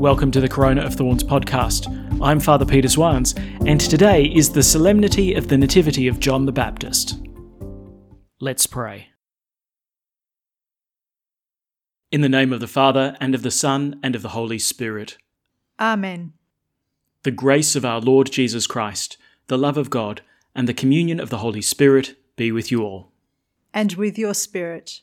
Welcome to the Corona of Thorns podcast. I'm Father Peter Swans, and today is the solemnity of the Nativity of John the Baptist. Let's pray. In the name of the Father, and of the Son, and of the Holy Spirit. Amen. The grace of our Lord Jesus Christ, the love of God, and the communion of the Holy Spirit be with you all. And with your spirit.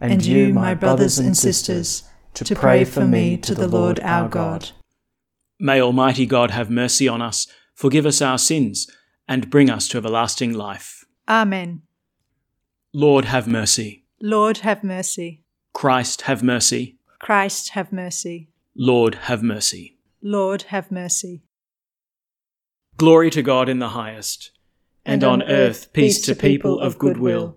and you, my brothers and sisters, to pray for me to the Lord our God. May Almighty God have mercy on us, forgive us our sins, and bring us to everlasting life. Amen. Lord, have mercy. Lord, have mercy. Christ, have mercy. Christ, have mercy. Lord, have mercy. Lord, have mercy. Glory to God in the highest, and, on earth peace to people of good will.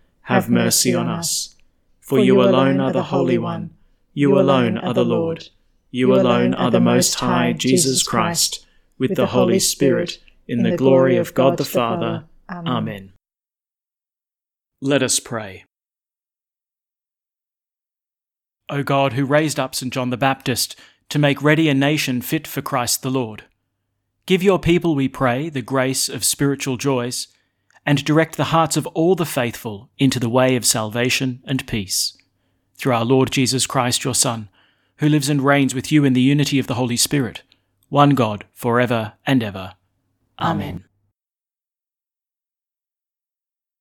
have mercy on us. For you alone are the Holy One, you alone are the Lord, you alone are the Most High, Jesus Christ, with the Holy Spirit, in the glory of God the Father. Amen. Let us pray. O God, who raised up St. John the Baptist to make ready a nation fit for Christ the Lord, give your people, we pray, the grace of spiritual joys and direct the hearts of all the faithful into the way of salvation and peace. Through our Lord Jesus Christ, your Son, who lives and reigns with you in the unity of the Holy Spirit, one God, for ever and ever. Amen.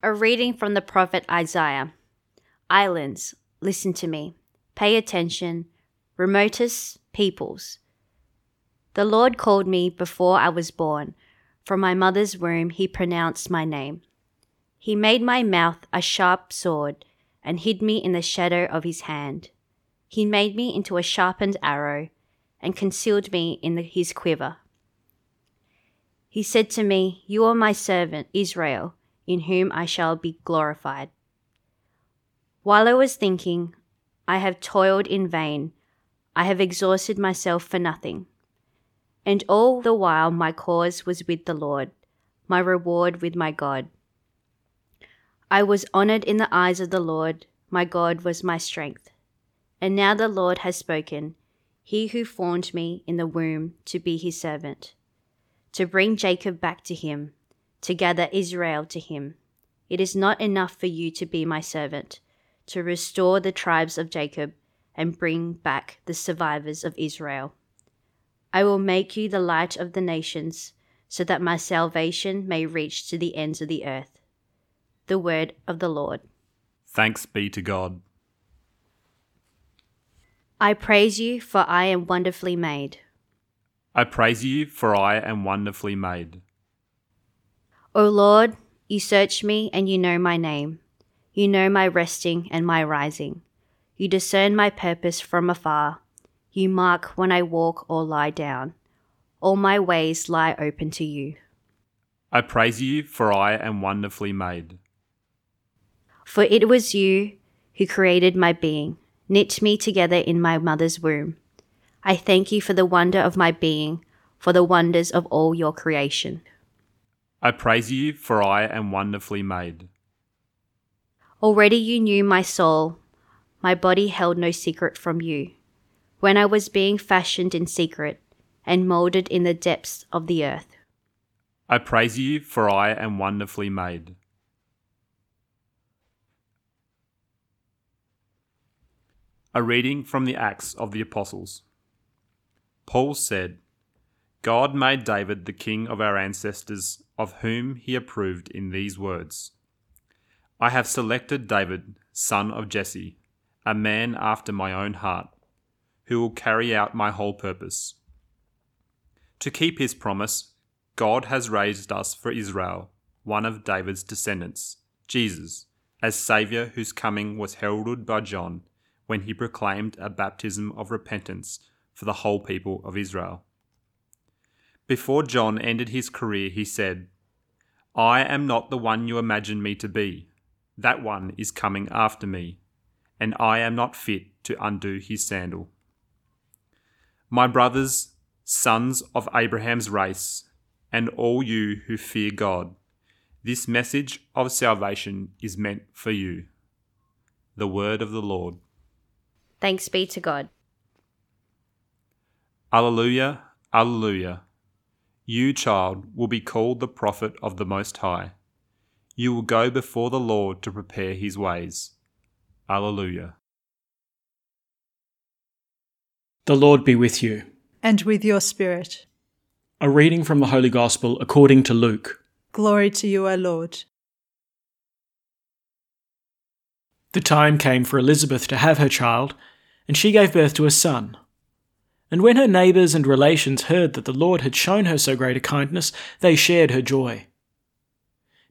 A reading from the prophet Isaiah. Islands, listen to me. Pay attention. Remotest peoples. The Lord called me before I was born. From my mother's womb, he pronounced my name. He made my mouth a sharp sword and hid me in the shadow of his hand. He made me into a sharpened arrow and concealed me in the, his quiver. He said to me, You are my servant, Israel, in whom I shall be glorified. While I was thinking, I have toiled in vain, I have exhausted myself for nothing. And all the while my cause was with the Lord, my reward with my God. I was honored in the eyes of the Lord, my God was my strength. And now the Lord has spoken, he who formed me in the womb to be his servant, to bring Jacob back to him, to gather Israel to him. It is not enough for you to be my servant, to restore the tribes of Jacob and bring back the survivors of Israel. I will make you the light of the nations, so that my salvation may reach to the ends of the earth. The word of the Lord. Thanks be to God. I praise you, for I am wonderfully made. I praise you, for I am wonderfully made. O Lord, you search me and you know my name. You know my resting and my rising. You discern my purpose from afar. You mark when I walk or lie down. All my ways lie open to you. I praise you, for I am wonderfully made. For it was you who created my being, knit me together in my mother's womb. I thank you for the wonder of my being, for the wonders of all your creation. I praise you, for I am wonderfully made. Already you knew my soul. My body held no secret from you. When I was being fashioned in secret and moulded in the depths of the earth. I praise you, for I am wonderfully made. A reading from the Acts of the Apostles. Paul said, God made David the king of our ancestors, of whom he approved in these words I have selected David, son of Jesse, a man after my own heart, who will carry out my whole purpose. To keep his promise, God has raised us for Israel, one of David's descendants, Jesus, as Saviour whose coming was heralded by John when he proclaimed a baptism of repentance for the whole people of Israel. Before John ended his career, he said, I am not the one you imagine me to be. That one is coming after me, and I am not fit to undo his sandal. My brothers, sons of Abraham's race, and all you who fear God, this message of salvation is meant for you. The word of the Lord. Thanks be to God. Alleluia, Alleluia. You, child, will be called the prophet of the Most High. You will go before the Lord to prepare his ways. Alleluia. The Lord be with you. And with your spirit. A reading from the Holy Gospel according to Luke. Glory to you, O Lord. The time came for Elizabeth to have her child, and she gave birth to a son. And when her neighbours and relations heard that the Lord had shown her so great a kindness, they shared her joy.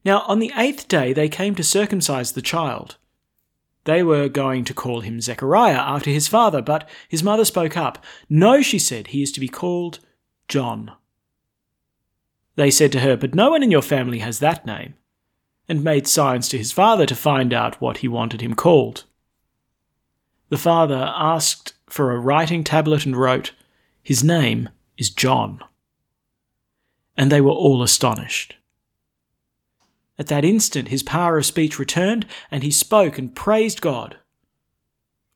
Now on the eighth day they came to circumcise the child. They were going to call him Zechariah after his father, but his mother spoke up. No, she said, he is to be called John. They said to her, But no one in your family has that name, and made signs to his father to find out what he wanted him called. The father asked for a writing tablet and wrote, His name is John. And they were all astonished. At that instant, his power of speech returned, and he spoke and praised God.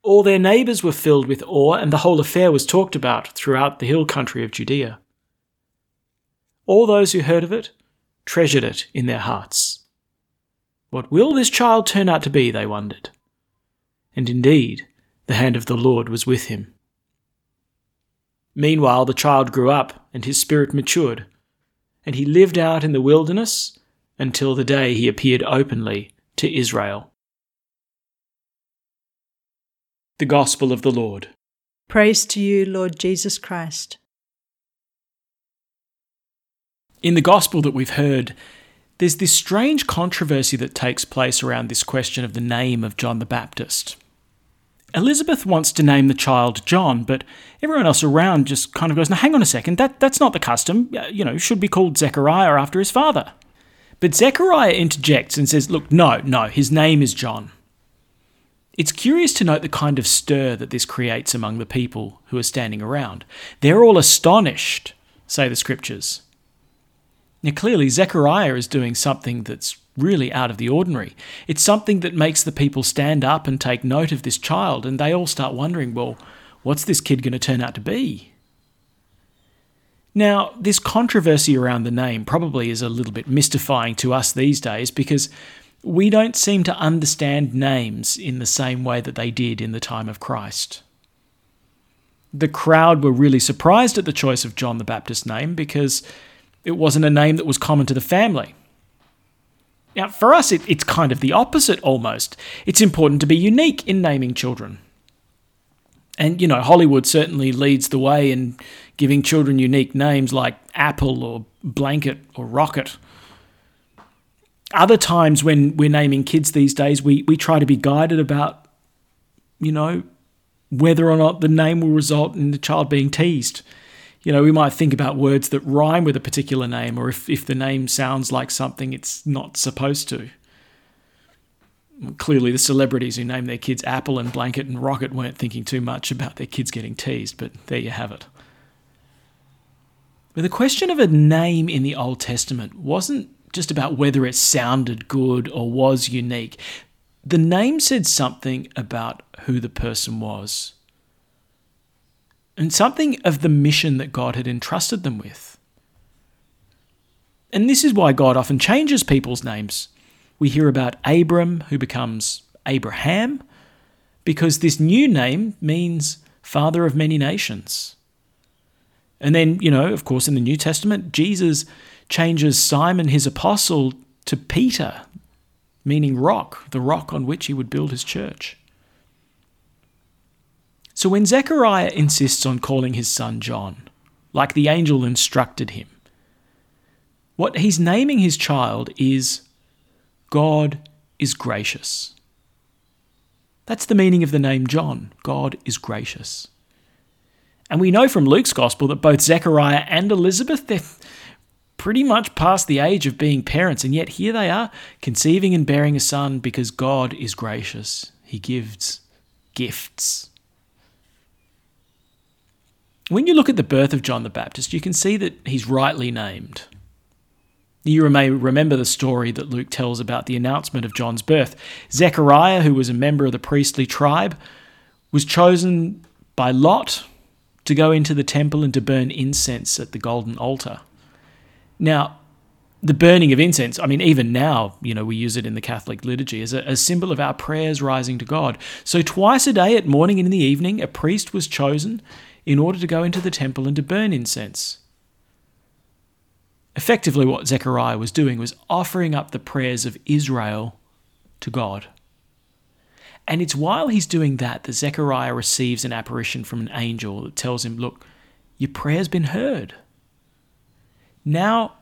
All their neighbours were filled with awe, and the whole affair was talked about throughout the hill country of Judea. All those who heard of it treasured it in their hearts. What will this child turn out to be, they wondered. And indeed, the hand of the Lord was with him. Meanwhile, the child grew up, and his spirit matured, and he lived out in the wilderness until the day he appeared openly to Israel. The Gospel of the Lord. Praise to you, Lord Jesus Christ. In the Gospel that we've heard, there's this strange controversy that takes place around this question of the name of John the Baptist. Elizabeth wants to name the child John, but everyone else around just kind of goes, "Now, hang on a second. That that's not the custom. You know, should be called Zechariah after his father." But Zechariah interjects and says, "Look, no, no. His name is John." It's curious to note the kind of stir that this creates among the people who are standing around. They're all astonished, say the scriptures. Now, clearly, Zechariah is doing something that's really out of the ordinary. It's something that makes the people stand up and take note of this child, and they all start wondering, well, what's this kid going to turn out to be? Now, this controversy around the name probably is a little bit mystifying to us these days because we don't seem to understand names in the same way that they did in the time of Christ. The crowd were really surprised at the choice of John the Baptist's name because it wasn't a name that was common to the family. Now, for us, it, it's kind of the opposite almost. It's important to be unique in naming children. And, you know, Hollywood certainly leads the way in giving children unique names like Apple or Blanket or Rocket. Other times when we're naming kids these days, we, we try to be guided about, you know, whether or not the name will result in the child being teased you know, we might think about words that rhyme with a particular name, or if, if the name sounds like something it's not supposed to. Clearly, the celebrities who named their kids Apple and Blanket and Rocket weren't thinking too much about their kids getting teased, but there you have it. But the question of a name in the Old Testament wasn't just about whether it sounded good or was unique. The name said something about who the person was and something of the mission that God had entrusted them with. And this is why God often changes people's names. We hear about Abram, who becomes Abraham, because this new name means father of many nations. And then, you know, of course, in the New Testament, Jesus changes Simon, his apostle, to Peter, meaning rock, the rock on which he would build his church. So when Zechariah insists on calling his son John, like the angel instructed him, what he's naming his child is God is gracious. That's the meaning of the name John. God is gracious. And we know from Luke's gospel that both Zechariah and Elizabeth, they're pretty much past the age of being parents, and yet here they are, conceiving and bearing a son because God is gracious. He gives gifts. When you look at the birth of John the Baptist, you can see that he's rightly named. You may remember the story that Luke tells about the announcement of John's birth. Zechariah, who was a member of the priestly tribe, was chosen by Lot to go into the temple and to burn incense at the golden altar. Now, the burning of incense, I mean, even now, you know, we use it in the Catholic liturgy as a, a, symbol of our prayers rising to God. So, twice a day, at morning and in the evening, a priest was chosen in order to go into the temple and to burn incense. Effectively, what Zechariah was doing was offering up the prayers of Israel to God. And it's while he's doing that that Zechariah receives an apparition from an angel that tells him, Look, your prayer's been heard. Now,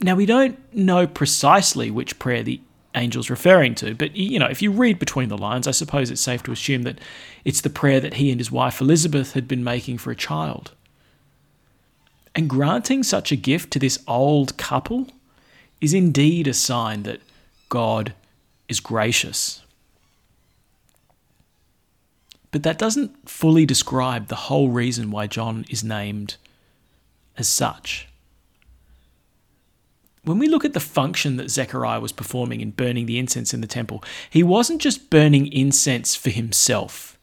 now we don't know precisely which prayer the angel's referring to, but you know, if you read between the lines, I suppose it's safe to assume that it's the prayer that he and his wife Elizabeth had been making for a child. And granting such a gift to this old couple is indeed a sign that God is gracious. But that doesn't fully describe the whole reason why John is named as such. When we look at the function that Zechariah was performing in burning the incense in the temple, he wasn't just burning incense for himself.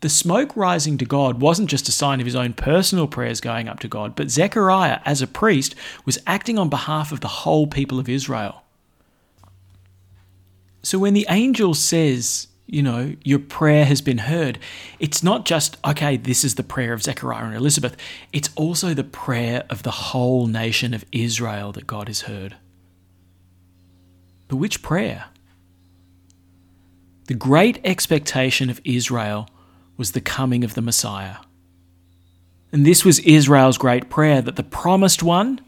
The smoke rising to God wasn't just a sign of his own personal prayers going up to God, but Zechariah, as a priest, was acting on behalf of the whole people of Israel. So when the angel says, you know, your prayer has been heard, it's not just, okay, this is the prayer of Zechariah and Elizabeth, it's also the prayer of the whole nation of Israel that God has heard. But which prayer? The great expectation of Israel was the coming of the Messiah. And this was Israel's great prayer that the promised one,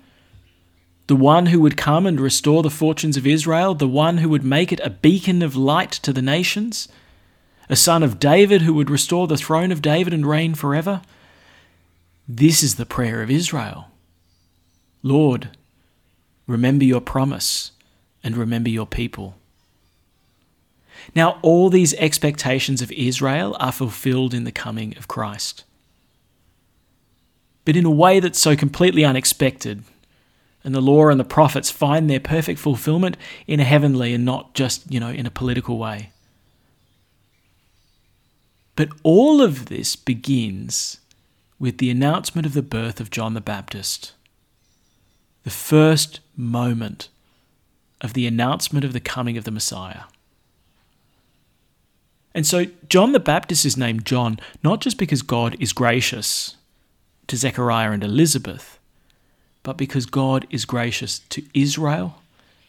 the one who would come and restore the fortunes of Israel, the one who would make it a beacon of light to the nations, a son of David who would restore the throne of David and reign forever. This is the prayer of Israel. Lord, remember your promise and remember your people. Now, all these expectations of Israel are fulfilled in the coming of Christ. But in a way that's so completely unexpected, and the law and the prophets find their perfect fulfillment in a heavenly and not just, you know, in a political way. But all of this begins with the announcement of the birth of John the Baptist. The first moment of the announcement of the coming of the Messiah. And so John the Baptist is named John not just because God is gracious to Zechariah and Elizabeth, but because God is gracious to Israel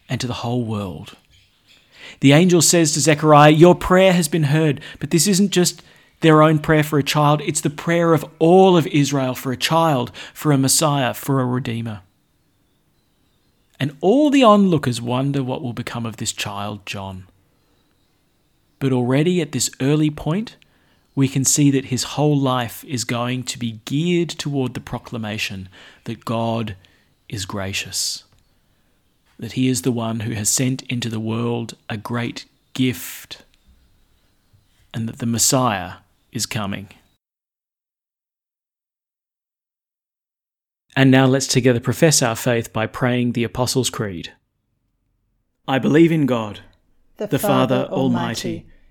and to the whole world. The angel says to Zechariah, Your prayer has been heard, but this isn't just their own prayer for a child, it's the prayer of all of Israel for a child, for a Messiah, for a Redeemer. And all the onlookers wonder what will become of this child, John. But already at this early point, we can see that his whole life is going to be geared toward the proclamation that God is gracious, that he is the one who has sent into the world a great gift, and that the Messiah is coming. And now let's together profess our faith by praying the Apostles' Creed. I believe in God, the, the Father, Father Almighty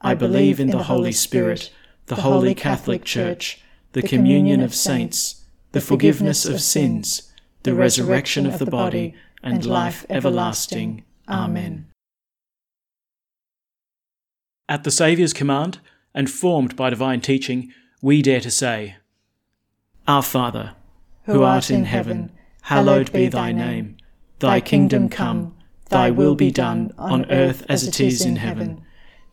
I believe in the Holy Spirit, the holy Catholic Church, the communion of saints, the forgiveness of sins, the resurrection of the body, and life everlasting. Amen. At the Saviour's command, and formed by divine teaching, we dare to say, Our Father, who art in heaven, hallowed be thy name. Thy kingdom come, thy will be done, on earth as it is in heaven.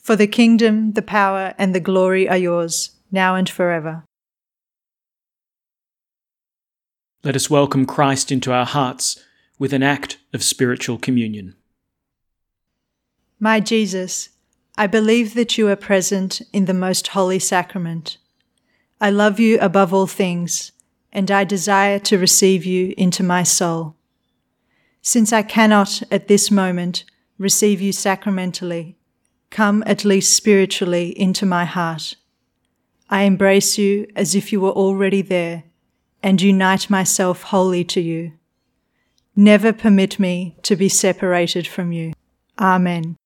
For the kingdom, the power, and the glory are yours, now and forever. Let us welcome Christ into our hearts with an act of spiritual communion. My Jesus, I believe that you are present in the most holy sacrament. I love you above all things and I desire to receive you into my soul. Since I cannot at this moment receive you sacramentally, come at least spiritually into my heart. I embrace you as if you were already there and unite myself wholly to you. Never permit me to be separated from you. Amen.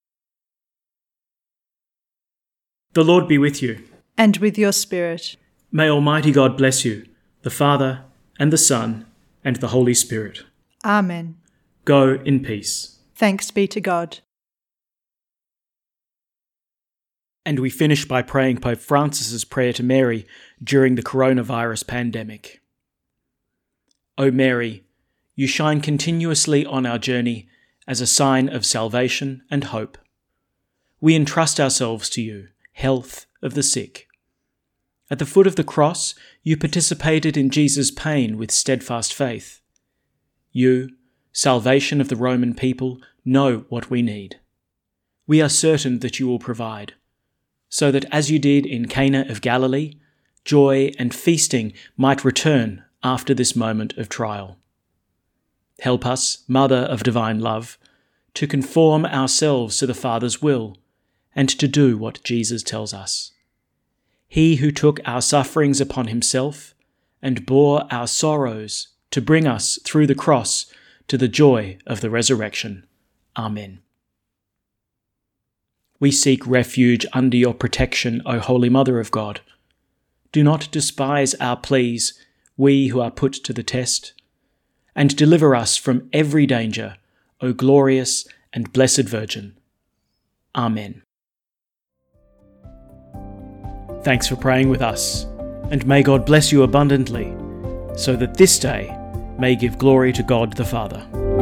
The Lord be with you. And with your spirit. May Almighty God bless you the Father, and the Son, and the Holy Spirit. Amen. Go in peace. Thanks be to God. And we finish by praying Pope Francis's prayer to Mary during the coronavirus pandemic. O Mary, you shine continuously on our journey as a sign of salvation and hope. We entrust ourselves to you, health of the sick at the foot of the cross, you participated in Jesus' pain with steadfast faith. You, salvation of the Roman people, know what we need. We are certain that you will provide, so that as you did in Cana of Galilee, joy and feasting might return after this moment of trial. Help us, Mother of Divine Love, to conform ourselves to the Father's will and to do what Jesus tells us. He who took our sufferings upon himself and bore our sorrows to bring us through the cross to the joy of the resurrection. Amen. We seek refuge under your protection, O Holy Mother of God. Do not despise our pleas, we who are put to the test, and deliver us from every danger, O glorious and blessed Virgin. Amen. Thanks for praying with us, and may God bless you abundantly, so that this day may give glory to God the Father.